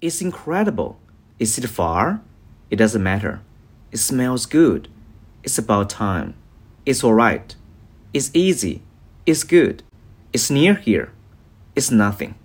It's incredible. Is it far? It doesn't matter. It smells good. It's about time. It's alright. It's easy. It's good. It's near here. It's nothing.